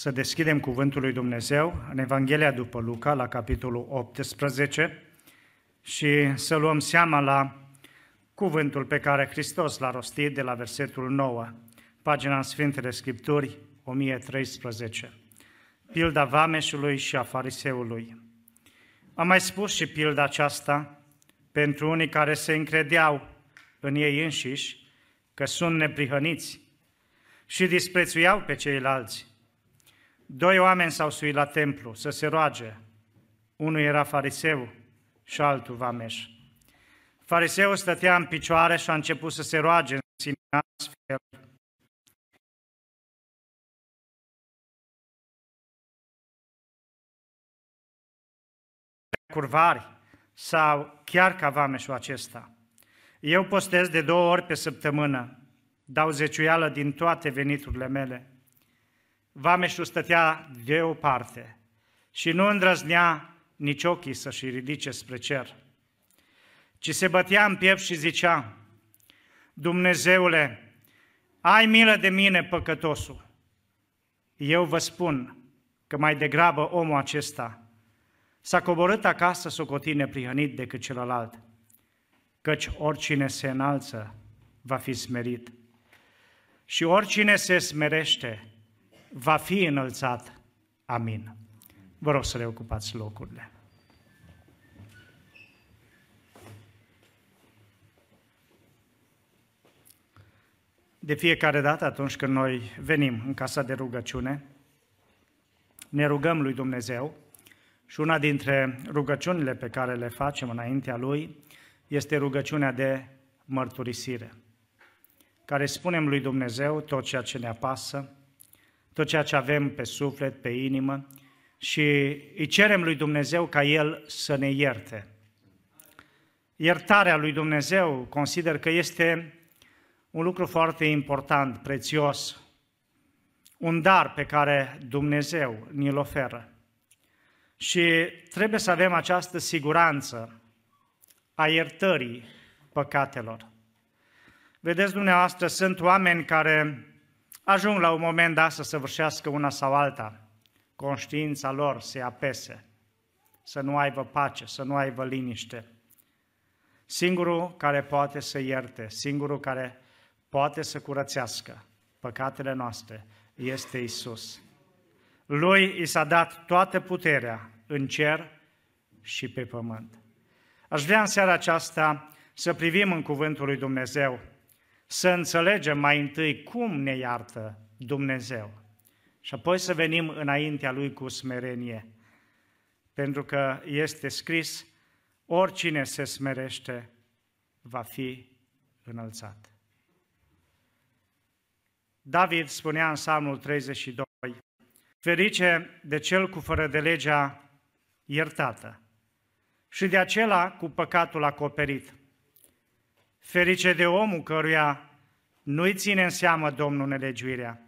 să deschidem Cuvântul lui Dumnezeu în Evanghelia după Luca, la capitolul 18, și să luăm seama la cuvântul pe care Hristos l-a rostit de la versetul 9, pagina în Sfintele Scripturi, 1013. Pilda vameșului și a fariseului. Am mai spus și pilda aceasta pentru unii care se încredeau în ei înșiși că sunt neprihăniți și disprețuiau pe ceilalți. Doi oameni s-au suit la templu să se roage. Unul era fariseu și altul vameș. Fariseul stătea în picioare și a început să se roage în sine astfel. curvari sau chiar ca vameșul acesta. Eu postez de două ori pe săptămână, dau zeciuială din toate veniturile mele. Vameșul stătea de o parte și nu îndrăznea nici ochii să-și ridice spre cer, ci se bătea în piept și zicea, Dumnezeule, ai milă de mine, păcătosul. Eu vă spun că mai degrabă omul acesta s-a coborât acasă socotit neprihănit decât celălalt, căci oricine se înalță va fi smerit și oricine se smerește va fi înălțat. Amin. Vă rog să le ocupați locurile. De fiecare dată atunci când noi venim în casa de rugăciune, ne rugăm lui Dumnezeu și una dintre rugăciunile pe care le facem înaintea Lui este rugăciunea de mărturisire, care spunem lui Dumnezeu tot ceea ce ne apasă, tot ceea ce avem pe suflet, pe inimă și îi cerem lui Dumnezeu ca El să ne ierte. Iertarea lui Dumnezeu consider că este un lucru foarte important, prețios, un dar pe care Dumnezeu ni-l oferă. Și trebuie să avem această siguranță a iertării păcatelor. Vedeți dumneavoastră, sunt oameni care ajung la un moment dat să săvârșească una sau alta, conștiința lor se apese, să nu aibă pace, să nu aibă liniște. Singurul care poate să ierte, singurul care poate să curățească păcatele noastre este Isus. Lui i s-a dat toată puterea în cer și pe pământ. Aș vrea în seara aceasta să privim în cuvântul lui Dumnezeu, să înțelegem mai întâi cum ne iartă Dumnezeu și apoi să venim înaintea Lui cu smerenie, pentru că este scris, oricine se smerește va fi înălțat. David spunea în Psalmul 32, Ferice de cel cu fără de legea iertată și de acela cu păcatul acoperit. Ferice de omul căruia nu-i ține în seamă Domnul nelegiuirea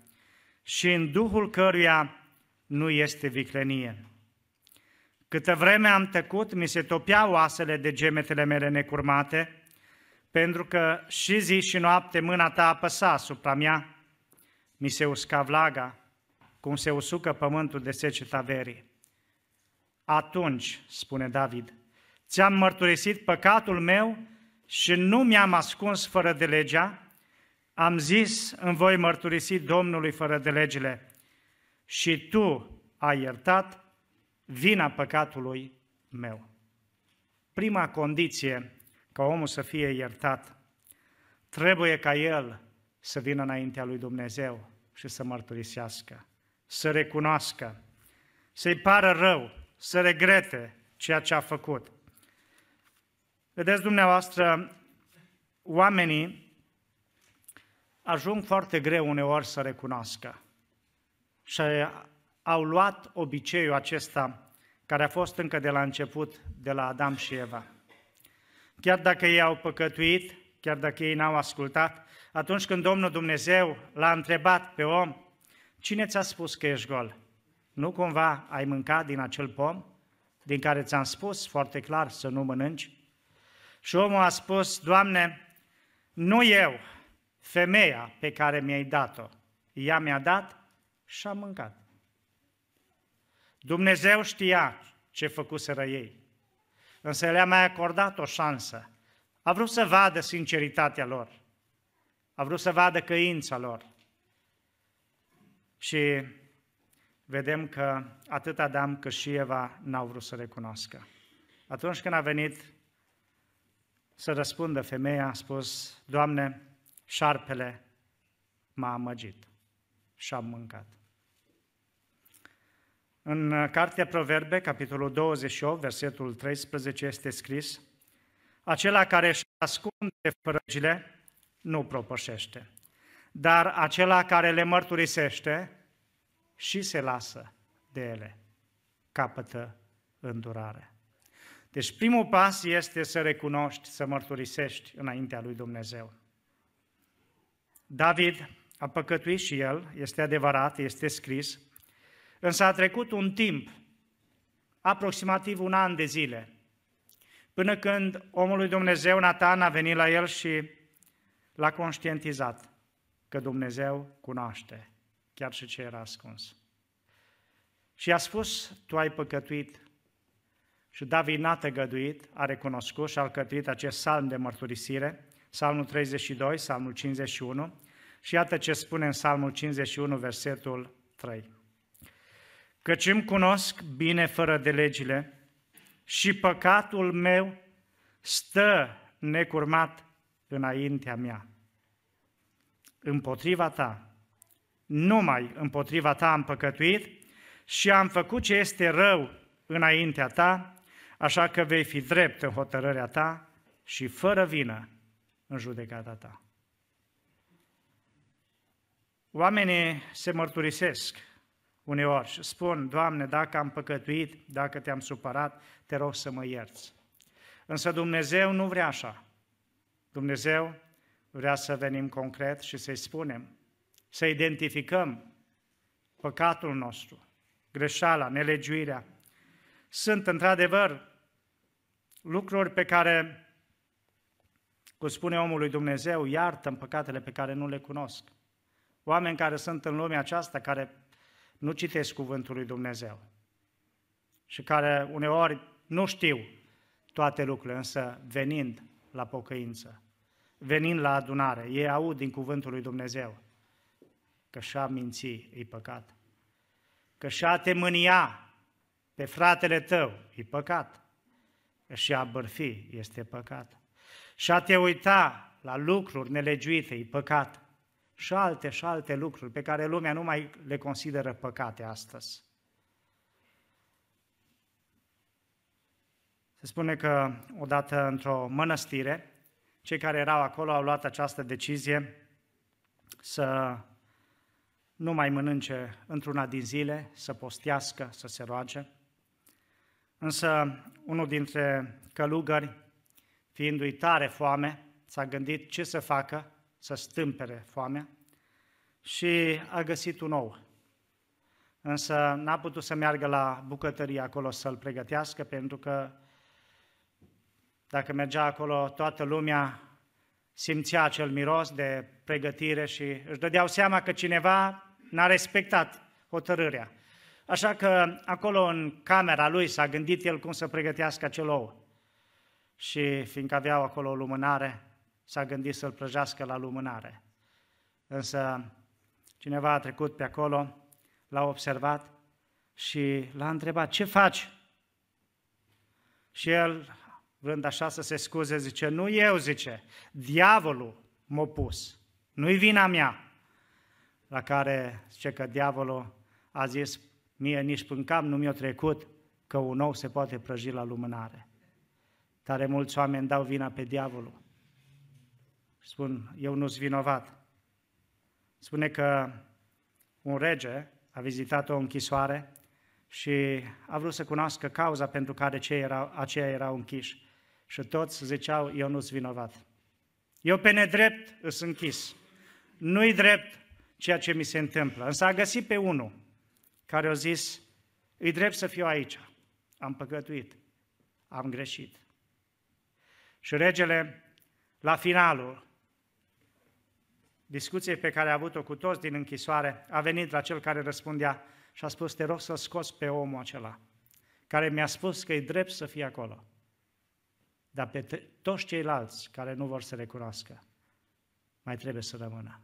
și în duhul căruia nu este viclenie. Câtă vreme am tăcut, mi se topeau oasele de gemetele mele necurmate, pentru că și zi și noapte mâna ta apăsa asupra mea, mi se usca vlaga, cum se usucă pământul de seceta verii. Atunci, spune David, ți-am mărturisit păcatul meu și nu mi-am ascuns fără de legea, am zis, îmi voi mărturisi Domnului fără de legile și tu ai iertat vina păcatului meu. Prima condiție ca omul să fie iertat, trebuie ca el să vină înaintea lui Dumnezeu și să mărturisească să recunoască, să-i pară rău, să regrete ceea ce a făcut. Vedeți dumneavoastră, oamenii ajung foarte greu uneori să recunoască și au luat obiceiul acesta care a fost încă de la început, de la Adam și Eva. Chiar dacă ei au păcătuit, chiar dacă ei n-au ascultat, atunci când Domnul Dumnezeu l-a întrebat pe om, Cine ți-a spus că ești gol? Nu cumva ai mâncat din acel pom din care ți-am spus foarte clar să nu mănânci? Și omul a spus, Doamne, nu eu, femeia pe care mi-ai dat-o. Ea mi-a dat și am mâncat. Dumnezeu știa ce făcuseră ei, însă le-a mai acordat o șansă. A vrut să vadă sinceritatea lor, a vrut să vadă căința lor. Și vedem că atât Adam cât și Eva n-au vrut să recunoască. Atunci când a venit să răspundă femeia, a spus, Doamne, șarpele m-a amăgit și am mâncat. În Cartea Proverbe, capitolul 28, versetul 13, este scris, Acela care își ascunde frăgile nu propășește, dar acela care le mărturisește și se lasă de ele, capătă îndurare. Deci primul pas este să recunoști, să mărturisești înaintea lui Dumnezeu. David a păcătuit și el, este adevărat, este scris, însă a trecut un timp, aproximativ un an de zile, până când omul lui Dumnezeu, Natan, a venit la el și l-a conștientizat că Dumnezeu cunoaște chiar și ce era ascuns. Și a spus, tu ai păcătuit. Și David n-a tăgăduit, a recunoscut și a alcătuit acest salm de mărturisire, Salmul 32, Salmul 51, și iată ce spune în Salmul 51, versetul 3. Căci îmi cunosc bine fără de legile și păcatul meu stă necurmat înaintea mea. Împotriva ta, numai împotriva ta am păcătuit și am făcut ce este rău înaintea ta, așa că vei fi drept în hotărârea ta și fără vină în judecata ta. Oamenii se mărturisesc uneori și spun, Doamne, dacă am păcătuit, dacă te-am supărat, te rog să mă ierți. Însă Dumnezeu nu vrea așa. Dumnezeu vrea să venim concret și să-i spunem, să identificăm păcatul nostru, greșeala, nelegiuirea. Sunt într-adevăr lucruri pe care, cum spune omul lui Dumnezeu, iartă în păcatele pe care nu le cunosc. Oameni care sunt în lumea aceasta, care nu citesc cuvântul lui Dumnezeu și care uneori nu știu toate lucrurile, însă venind la pocăință, venind la adunare, ei aud din cuvântul lui Dumnezeu că și-a minți e păcat, că și-a te mânia pe fratele tău e păcat, că și-a bărfi este păcat, și-a te uita la lucruri nelegiuite e păcat, și alte și alte lucruri pe care lumea nu mai le consideră păcate astăzi. Se spune că odată într-o mănăstire, cei care erau acolo au luat această decizie să nu mai mănânce într-una din zile, să postească, să se roage. Însă unul dintre călugări, fiindu-i tare foame, s-a gândit ce să facă să stâmpere foamea și a găsit un ou. Însă n-a putut să meargă la bucătărie acolo să-l pregătească, pentru că dacă mergea acolo, toată lumea simțea acel miros de pregătire și își dădeau seama că cineva n-a respectat hotărârea. Așa că acolo în camera lui s-a gândit el cum să pregătească acel ou. Și fiindcă aveau acolo o lumânare, s-a gândit să-l prăjească la lumânare. Însă cineva a trecut pe acolo, l-a observat și l-a întrebat, ce faci? Și el, vrând așa să se scuze, zice, nu eu, zice, diavolul m-a pus, nu-i vina mea. La care zice că diavolul a zis, mie nici până cap nu mi-a trecut că un ou se poate prăji la lumânare. Tare mulți oameni dau vina pe diavolul spun, eu nu-s vinovat. Spune că un rege a vizitat o închisoare și a vrut să cunoască cauza pentru care cei erau, aceia erau închiși. Și toți ziceau, eu nu-s vinovat. Eu pe nedrept îs închis. Nu-i drept ceea ce mi se întâmplă. Însă a găsit pe unul care a zis, îi drept să fiu aici. Am păcătuit. Am greșit. Și regele, la finalul discuției pe care a avut-o cu toți din închisoare, a venit la cel care răspundea și a spus, te rog să scoți pe omul acela, care mi-a spus că e drept să fie acolo. Dar pe toți ceilalți care nu vor să recunoască, mai trebuie să rămână,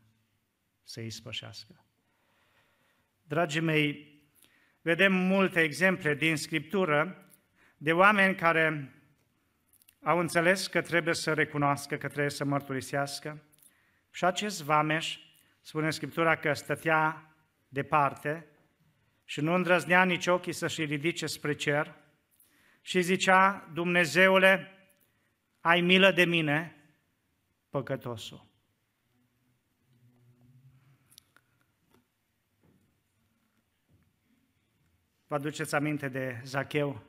să îi spășească. Dragii mei, vedem multe exemple din Scriptură de oameni care au înțeles că trebuie să recunoască, că trebuie să mărturisească. Și acest vameș, spune Scriptura că stătea departe și nu îndrăznea nici ochii să-și ridice spre cer și zicea, Dumnezeule, ai milă de mine, păcătosul. Vă aduceți aminte de Zacheu?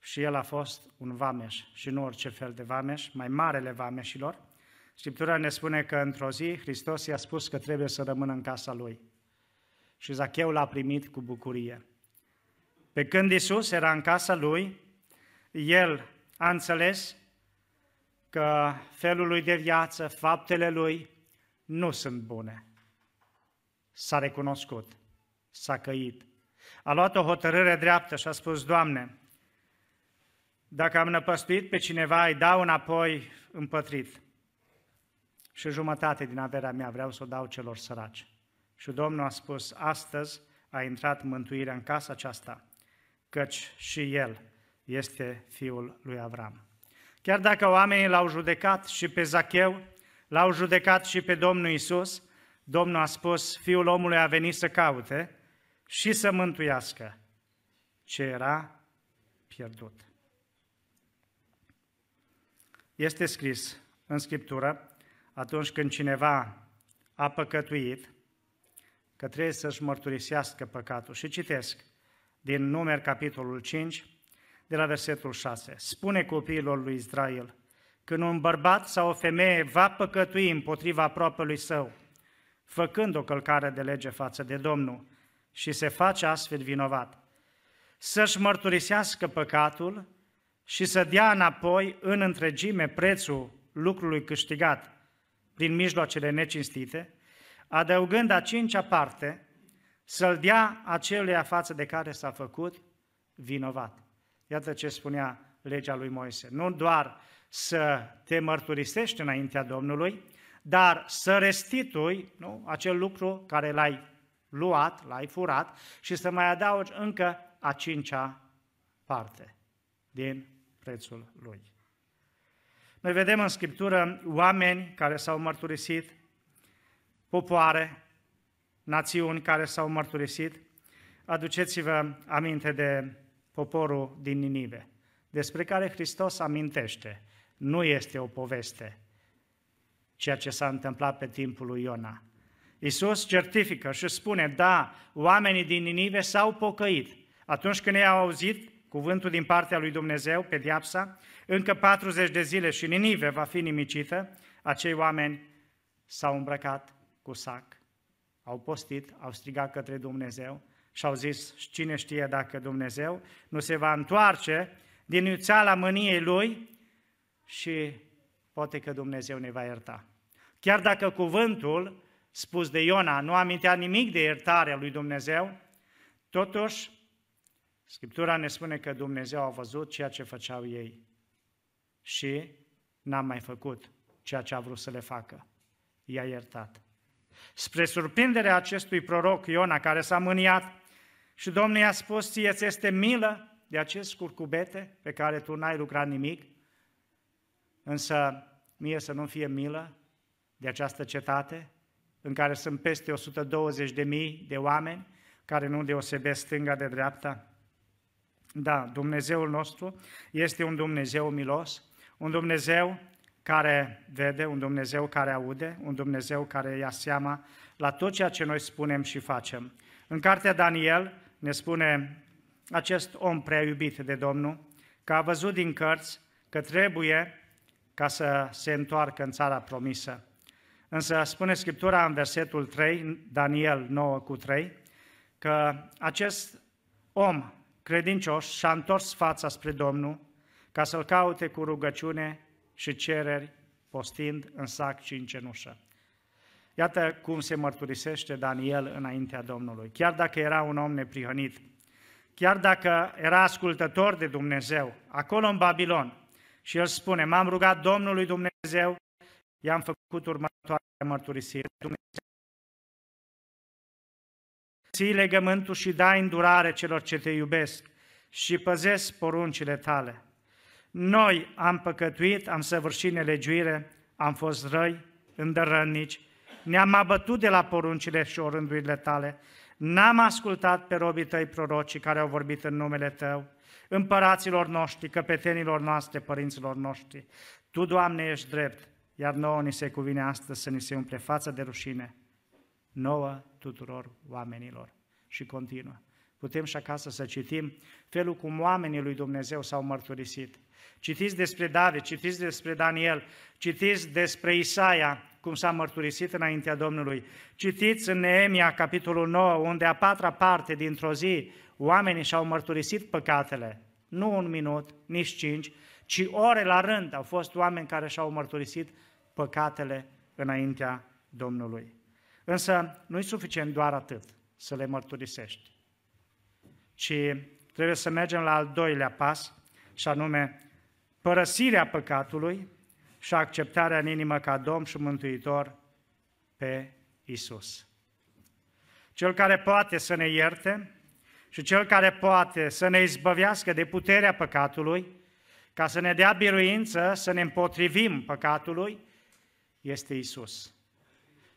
Și el a fost un vameș și nu orice fel de vameș, mai marele vameșilor. Scriptura ne spune că într-o zi Hristos i-a spus că trebuie să rămână în casa lui. Și Zacheu l-a primit cu bucurie. Pe când Isus era în casa lui, el a înțeles că felul lui de viață, faptele lui nu sunt bune. S-a recunoscut, s-a căit, a luat o hotărâre dreaptă și a spus, Doamne, dacă am năpăstuit pe cineva, îi dau înapoi împătrit. Și jumătate din averea mea vreau să o dau celor săraci. Și Domnul a spus, astăzi a intrat mântuirea în casa aceasta, căci și el este fiul lui Avram. Chiar dacă oamenii l-au judecat și pe Zacheu, l-au judecat și pe Domnul Isus, Domnul a spus, fiul omului a venit să caute și să mântuiască ce era pierdut. Este scris în Scriptură, atunci când cineva a păcătuit, că trebuie să-și mărturisească păcatul. Și citesc din Numer, capitolul 5, de la versetul 6. Spune copiilor lui Israel, când un bărbat sau o femeie va păcătui împotriva propriului său, făcând o călcare de lege față de Domnul și se face astfel vinovat, să-și mărturisească păcatul și să dea înapoi în întregime prețul lucrului câștigat prin mijloacele necinstite, adăugând a cincea parte, să-l dea aceluia față de care s-a făcut vinovat. Iată ce spunea legea lui Moise. Nu doar să te mărturisești înaintea Domnului, dar să restitui nu, acel lucru care l-ai luat, l-ai furat și să mai adaugi încă a cincea parte din prețul lui. Noi vedem în Scriptură oameni care s-au mărturisit, popoare, națiuni care s-au mărturisit. Aduceți-vă aminte de poporul din Ninive, despre care Hristos amintește. Nu este o poveste, ceea ce s-a întâmplat pe timpul lui Iona. Iisus certifică și spune, da, oamenii din Ninive s-au pocăit. Atunci când ei au auzit cuvântul din partea lui Dumnezeu, pe diapsa, încă 40 de zile și Ninive va fi nimicită, acei oameni s-au îmbrăcat cu sac, au postit, au strigat către Dumnezeu și au zis, cine știe dacă Dumnezeu nu se va întoarce din iuțeala mâniei Lui și poate că Dumnezeu ne va ierta. Chiar dacă cuvântul spus de Iona nu amintea nimic de iertarea lui Dumnezeu, totuși Scriptura ne spune că Dumnezeu a văzut ceea ce făceau ei și n-a mai făcut ceea ce a vrut să le facă. I-a iertat. Spre surprinderea acestui proroc Iona, care s-a mâniat și Domnul i-a spus, ție ți este milă de acest curcubete pe care tu n-ai lucrat nimic, însă mie să nu fie milă de această cetate în care sunt peste 120 de mii de oameni care nu deosebesc stânga de dreapta. Da, Dumnezeul nostru este un Dumnezeu milos, un Dumnezeu care vede, un Dumnezeu care aude, un Dumnezeu care ia seama la tot ceea ce noi spunem și facem. În cartea Daniel ne spune acest om prea iubit de Domnul, că a văzut din cărți că trebuie ca să se întoarcă în țara promisă. Însă spune Scriptura în versetul 3, Daniel 9 cu 3, că acest om credincios și-a întors fața spre Domnul ca să-L caute cu rugăciune și cereri, postind în sac și în cenușă. Iată cum se mărturisește Daniel înaintea Domnului. Chiar dacă era un om neprihănit, chiar dacă era ascultător de Dumnezeu, acolo în Babilon, și el spune, m-am rugat Domnului Dumnezeu, i-am făcut următoarea mărturisire. Dumnezeu, ții legământul și dai îndurare celor ce te iubesc și păzesc poruncile tale. Noi am păcătuit, am săvârșit nelegiuire, am fost răi, îndărănici, ne-am abătut de la poruncile și orândurile tale, n-am ascultat pe robii tăi prorocii care au vorbit în numele tău, împăraților noștri, căpetenilor noastre, părinților noștri. Tu, Doamne, ești drept, iar nouă ni se cuvine astăzi să ni se umple fața de rușine, nouă tuturor oamenilor. Și continuă. Putem și acasă să citim felul cum oamenii lui Dumnezeu s-au mărturisit. Citiți despre David, citiți despre Daniel, citiți despre Isaia, cum s-a mărturisit înaintea Domnului. Citiți în Neemia, capitolul 9, unde a patra parte dintr-o zi oamenii și-au mărturisit păcatele. Nu un minut, nici cinci, ci ore la rând au fost oameni care și-au mărturisit păcatele înaintea Domnului. Însă nu-i suficient doar atât să le mărturisești, ci trebuie să mergem la al doilea pas, și anume părăsirea păcatului și acceptarea în inimă ca Domn și Mântuitor pe Isus. Cel care poate să ne ierte și cel care poate să ne izbăvească de puterea păcatului, ca să ne dea biruință, să ne împotrivim păcatului, este Isus.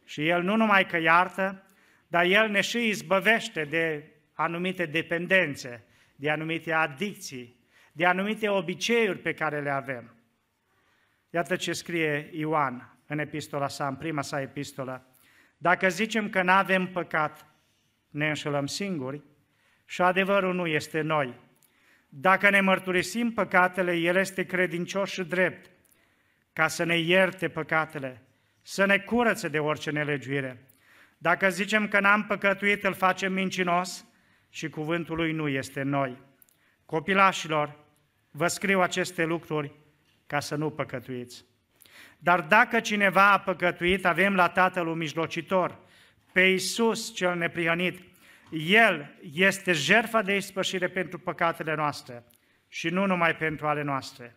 Și El nu numai că iartă, dar El ne și izbăvește de anumite dependențe, de anumite adicții, de anumite obiceiuri pe care le avem. Iată ce scrie Ioan în epistola sa, în prima sa epistolă. Dacă zicem că nu avem păcat, ne înșelăm singuri și adevărul nu este noi. Dacă ne mărturisim păcatele, El este credincios și drept, ca să ne ierte păcatele, să ne curățe de orice nelegiuire. Dacă zicem că n-am păcătuit, îl facem mincinos și cuvântul lui nu este noi. Copilașilor, vă scriu aceste lucruri ca să nu păcătuiți. Dar dacă cineva a păcătuit, avem la Tatăl un mijlocitor, pe Iisus cel neprihănit. El este jertfa de ispășire pentru păcatele noastre și nu numai pentru ale noastre,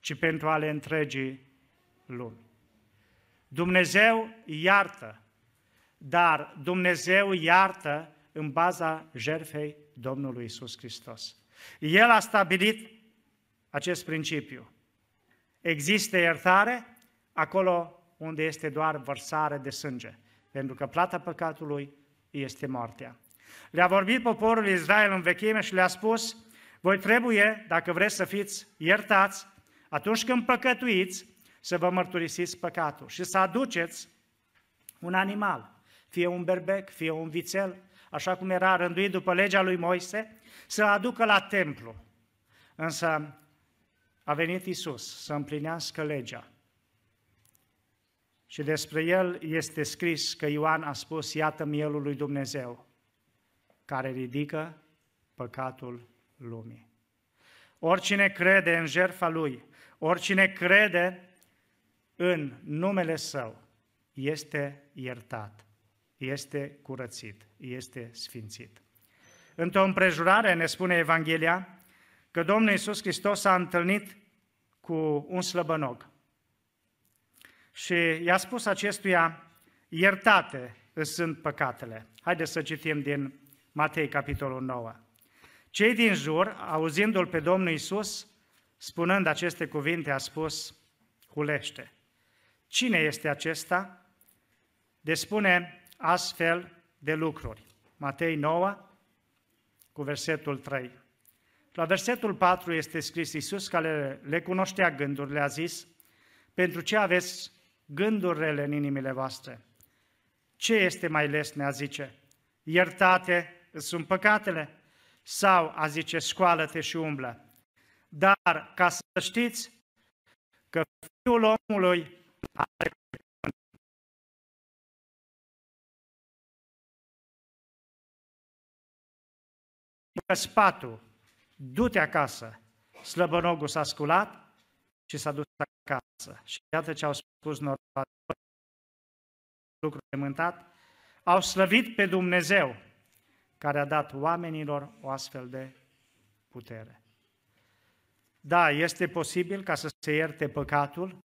ci pentru ale întregii lumi. Dumnezeu iartă, dar Dumnezeu iartă în baza jertfei Domnului Isus Hristos. El a stabilit acest principiu. Există iertare acolo unde este doar vărsare de sânge, pentru că plata păcatului este moartea. Le-a vorbit poporul Israel în vechime și le-a spus, voi trebuie, dacă vreți să fiți iertați, atunci când păcătuiți, să vă mărturisiți păcatul și să aduceți un animal, fie un berbec, fie un vițel, așa cum era rânduit după legea lui Moise, să aducă la templu. Însă a venit Isus să împlinească legea. Și despre el este scris că Ioan a spus, iată mielul lui Dumnezeu, care ridică păcatul lumii. Oricine crede în jertfa lui, oricine crede în numele său, este iertat, este curățit, este sfințit. Într-o împrejurare ne spune Evanghelia că Domnul Iisus Hristos s-a întâlnit cu un slăbănog. Și i-a spus acestuia, iertate sunt păcatele. Haideți să citim din Matei, capitolul 9. Cei din jur, auzindu-l pe Domnul Isus, spunând aceste cuvinte, a spus, hulește. Cine este acesta? De spune astfel de lucruri. Matei 9, cu versetul 3. La versetul 4 este scris Iisus care le cunoștea gândurile, a zis, pentru ce aveți gânduri rele în inimile voastre? Ce este mai lesne, a zice? Iertate sunt păcatele? Sau, a zice, scoală-te și umblă? Dar, ca să știți că Fiul omului are spatul du-te acasă. Slăbănogul s-a sculat și s-a dus acasă. Și iată ce au spus normal. lucru de mântat, au slăvit pe Dumnezeu, care a dat oamenilor o astfel de putere. Da, este posibil ca să se ierte păcatul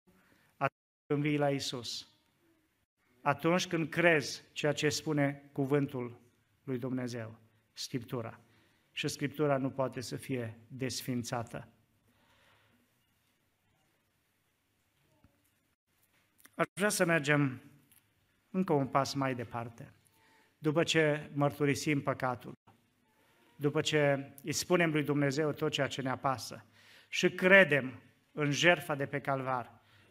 atunci când vii la Isus. Atunci când crezi ceea ce spune cuvântul lui Dumnezeu, Scriptura. Și Scriptura nu poate să fie desfințată. Aș vrea să mergem încă un pas mai departe. După ce mărturisim păcatul, după ce îi spunem lui Dumnezeu tot ceea ce ne apasă și credem în jertfa de pe calvar,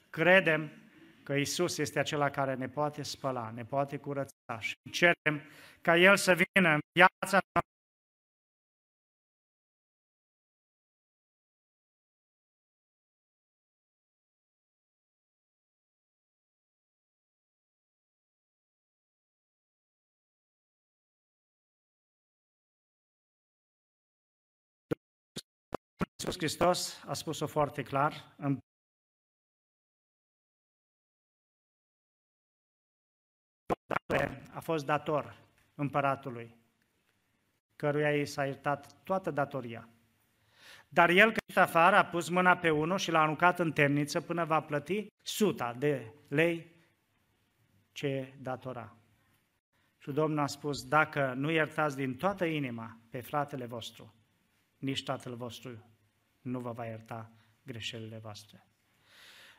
credem că Isus este acela care ne poate spăla, ne poate curăța și cerem ca El să vină în viața Iisus Hristos a spus-o foarte clar, în a fost dator împăratului, căruia i s-a iertat toată datoria. Dar el, când afară, a pus mâna pe unul și l-a aruncat în temniță până va plăti suta de lei ce datora. Și Domnul a spus, dacă nu iertați din toată inima pe fratele vostru, nici tatăl vostru nu vă va ierta greșelile voastre.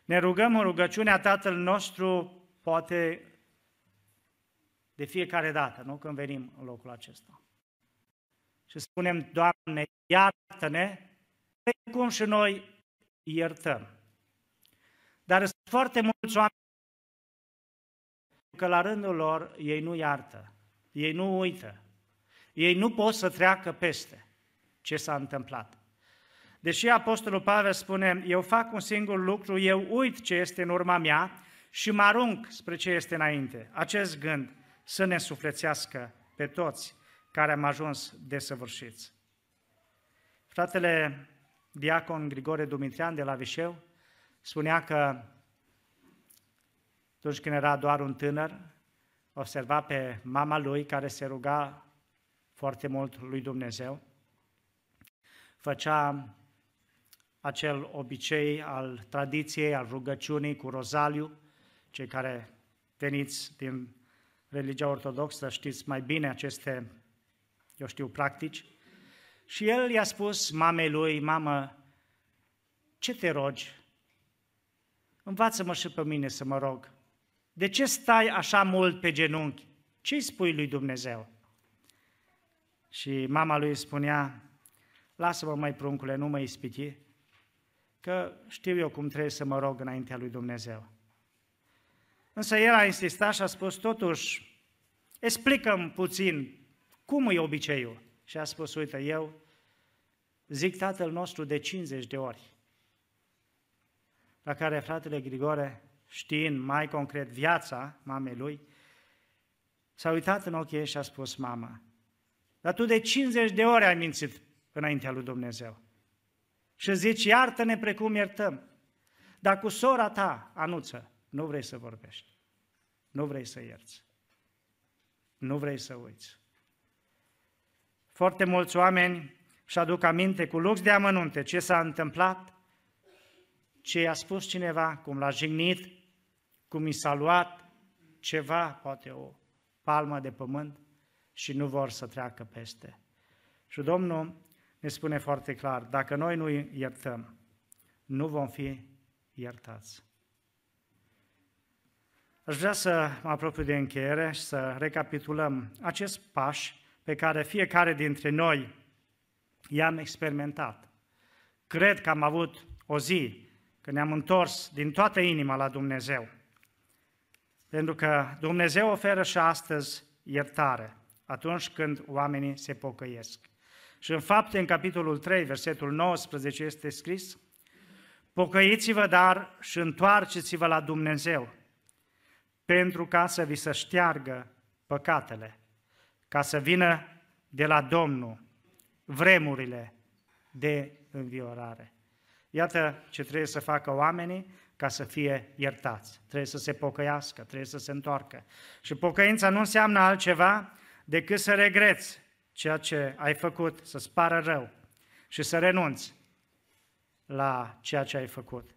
Ne rugăm în rugăciunea Tatăl nostru, poate de fiecare dată, nu când venim în locul acesta. Și spunem, Doamne, iartă-ne, cum și noi iertăm. Dar sunt foarte mulți oameni că la rândul lor ei nu iartă, ei nu uită, ei nu pot să treacă peste ce s-a întâmplat. Deși Apostolul Pavel spune, eu fac un singur lucru, eu uit ce este în urma mea și mă arunc spre ce este înainte. Acest gând să ne suflețească pe toți care am ajuns desăvârșiți. Fratele diacon Grigore Dumitrian de la Vișeu spunea că atunci când era doar un tânăr, observa pe mama lui care se ruga foarte mult lui Dumnezeu, făcea acel obicei al tradiției, al rugăciunii cu rozaliu. Cei care veniți din religia ortodoxă știți mai bine aceste, eu știu, practici. Și el i-a spus mamei lui, mamă, ce te rogi? Învață-mă și pe mine să mă rog. De ce stai așa mult pe genunchi? Ce îi spui lui Dumnezeu? Și mama lui spunea, lasă-mă mai pruncule, nu mă ispiti, că știu eu cum trebuie să mă rog înaintea lui Dumnezeu. Însă el a insistat și a spus, totuși, explicăm puțin cum e obiceiul. Și a spus, uite, eu zic Tatăl nostru de 50 de ori. La care fratele Grigore, știind mai concret viața mamei lui, s-a uitat în ochii ei și a spus, mama, dar tu de 50 de ori ai mințit înaintea lui Dumnezeu și zici, iartă-ne precum iertăm. Dar cu sora ta, Anuță, nu vrei să vorbești. Nu vrei să ierți. Nu vrei să uiți. Foarte mulți oameni și aduc aminte cu lux de amănunte ce s-a întâmplat, ce i-a spus cineva, cum l-a jignit, cum i s-a luat ceva, poate o palmă de pământ și nu vor să treacă peste. Și Domnul ne spune foarte clar, dacă noi nu iertăm, nu vom fi iertați. Aș vrea să mă apropiu de încheiere și să recapitulăm acest pași pe care fiecare dintre noi i-am experimentat. Cred că am avut o zi când ne-am întors din toată inima la Dumnezeu. Pentru că Dumnezeu oferă și astăzi iertare atunci când oamenii se pocăiesc. Și în fapte, în capitolul 3, versetul 19, este scris, Pocăiți-vă, dar, și întoarceți-vă la Dumnezeu, pentru ca să vi se șteargă păcatele, ca să vină de la Domnul vremurile de înviorare. Iată ce trebuie să facă oamenii ca să fie iertați. Trebuie să se pocăiască, trebuie să se întoarcă. Și pocăința nu înseamnă altceva decât să regreți ceea ce ai făcut, să-ți pară rău și să renunți la ceea ce ai făcut.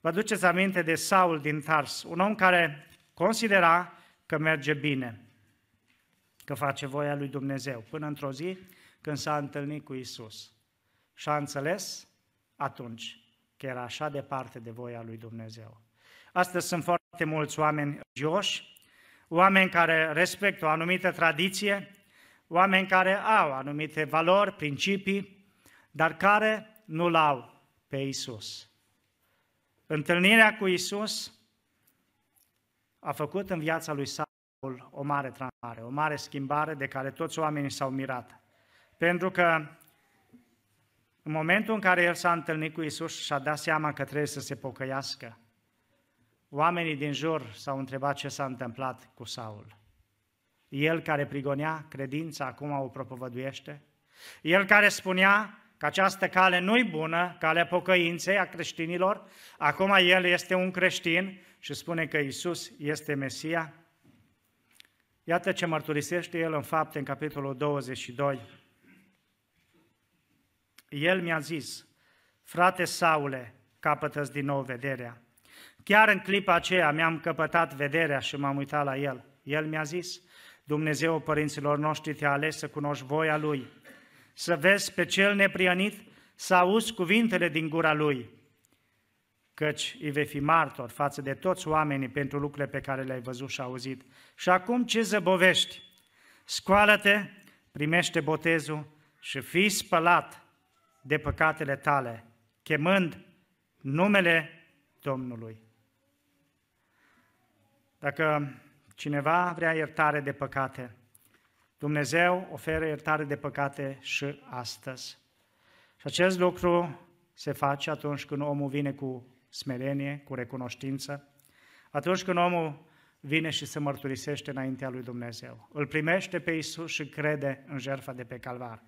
Vă aduceți aminte de Saul din Tars, un om care considera că merge bine, că face voia lui Dumnezeu, până într-o zi când s-a întâlnit cu Isus. Și a înțeles atunci că era așa departe de voia lui Dumnezeu. Astăzi sunt foarte mulți oameni religioși, oameni care respectă o anumită tradiție, oameni care au anumite valori, principii, dar care nu-L au pe Isus. Întâlnirea cu Isus a făcut în viața lui Saul o mare transformare, o mare schimbare de care toți oamenii s-au mirat. Pentru că în momentul în care el s-a întâlnit cu Isus și a dat seama că trebuie să se pocăiască, oamenii din jur s-au întrebat ce s-a întâmplat cu Saul. El care prigonea credința, acum o propovăduiește. El care spunea că această cale nu-i bună, calea pocăinței a creștinilor, acum el este un creștin și spune că Isus este Mesia. Iată ce mărturisește el în fapte în capitolul 22. El mi-a zis, frate Saule, capătă din nou vederea. Chiar în clipa aceea mi-am căpătat vederea și m-am uitat la el. El mi-a zis, Dumnezeu părinților noștri te-a ales să cunoști voia Lui, să vezi pe cel neprianit, să auzi cuvintele din gura Lui, căci îi vei fi martor față de toți oamenii pentru lucrurile pe care le-ai văzut și auzit. Și acum ce zăbovești? Scoală-te, primește botezul și fii spălat de păcatele tale, chemând numele Domnului. Dacă cineva vrea iertare de păcate, Dumnezeu oferă iertare de păcate și astăzi. Și acest lucru se face atunci când omul vine cu smerenie, cu recunoștință, atunci când omul vine și se mărturisește înaintea lui Dumnezeu. Îl primește pe Isus și crede în jertfa de pe calvar.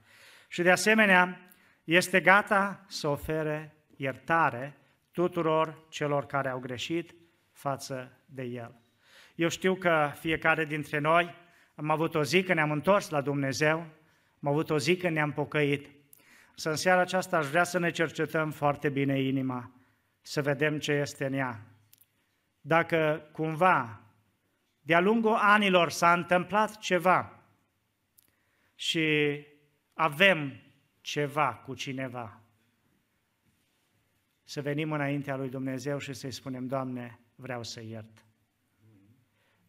Și de asemenea, este gata să ofere iertare tuturor celor care au greșit față de El. Eu știu că fiecare dintre noi am avut o zi când ne-am întors la Dumnezeu, am avut o zi când ne-am pocăit. Să în seara aceasta aș vrea să ne cercetăm foarte bine inima, să vedem ce este în ea. Dacă cumva, de-a lungul anilor s-a întâmplat ceva și avem ceva cu cineva, să venim înaintea lui Dumnezeu și să-i spunem, Doamne, vreau să iert.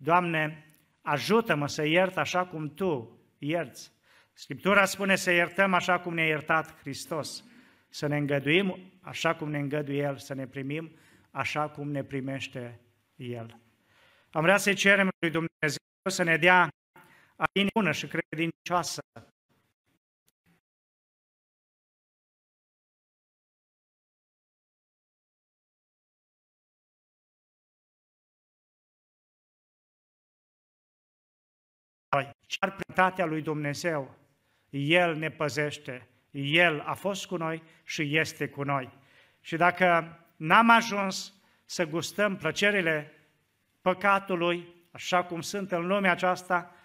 Doamne, ajută-mă să iert așa cum Tu ierți. Scriptura spune să iertăm așa cum ne-a iertat Hristos, să ne îngăduim așa cum ne îngăduie El, să ne primim așa cum ne primește El. Am vrea să-i cerem lui Dumnezeu să ne dea inimă și credincioasă noi. Chiar printatea lui Dumnezeu, El ne păzește, El a fost cu noi și este cu noi. Și dacă n-am ajuns să gustăm plăcerile păcatului, așa cum sunt în lumea aceasta,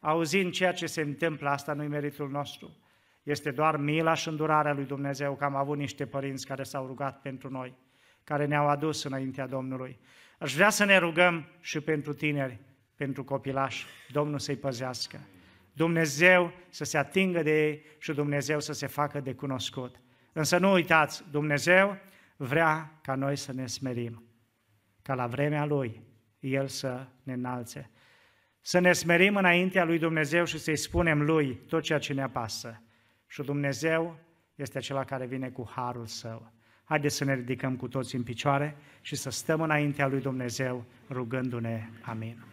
auzind ceea ce se întâmplă, asta nu-i meritul nostru. Este doar mila și îndurarea lui Dumnezeu că am avut niște părinți care s-au rugat pentru noi, care ne-au adus înaintea Domnului. Aș vrea să ne rugăm și pentru tineri, pentru copilași, Domnul să-i păzească. Dumnezeu să se atingă de ei și Dumnezeu să se facă de cunoscut. Însă nu uitați, Dumnezeu vrea ca noi să ne smerim, ca la vremea Lui El să ne înalțe. Să ne smerim înaintea Lui Dumnezeu și să-i spunem Lui tot ceea ce ne apasă. Și Dumnezeu este acela care vine cu harul Său. Haideți să ne ridicăm cu toți în picioare și să stăm înaintea Lui Dumnezeu rugându-ne. Amin.